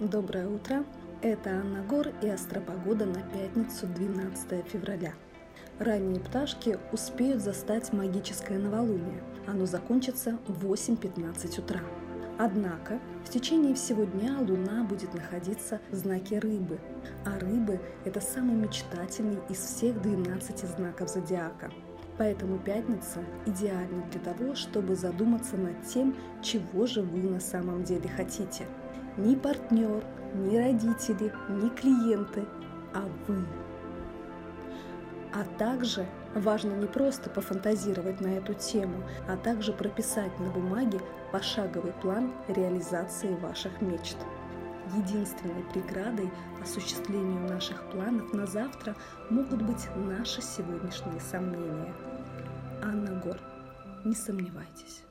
Доброе утро! Это Анна Гор и Астропогода на пятницу 12 февраля. Ранние пташки успеют застать магическое новолуние. Оно закончится в 8.15 утра. Однако в течение всего дня Луна будет находиться в знаке Рыбы, а Рыбы – это самый мечтательный из всех 12 знаков зодиака. Поэтому пятница идеальна для того, чтобы задуматься над тем, чего же вы на самом деле хотите – ни партнер, ни родители, ни клиенты, а вы. А также важно не просто пофантазировать на эту тему, а также прописать на бумаге пошаговый план реализации ваших мечт. Единственной преградой осуществлению наших планов на завтра могут быть наши сегодняшние сомнения. Анна Гор, не сомневайтесь.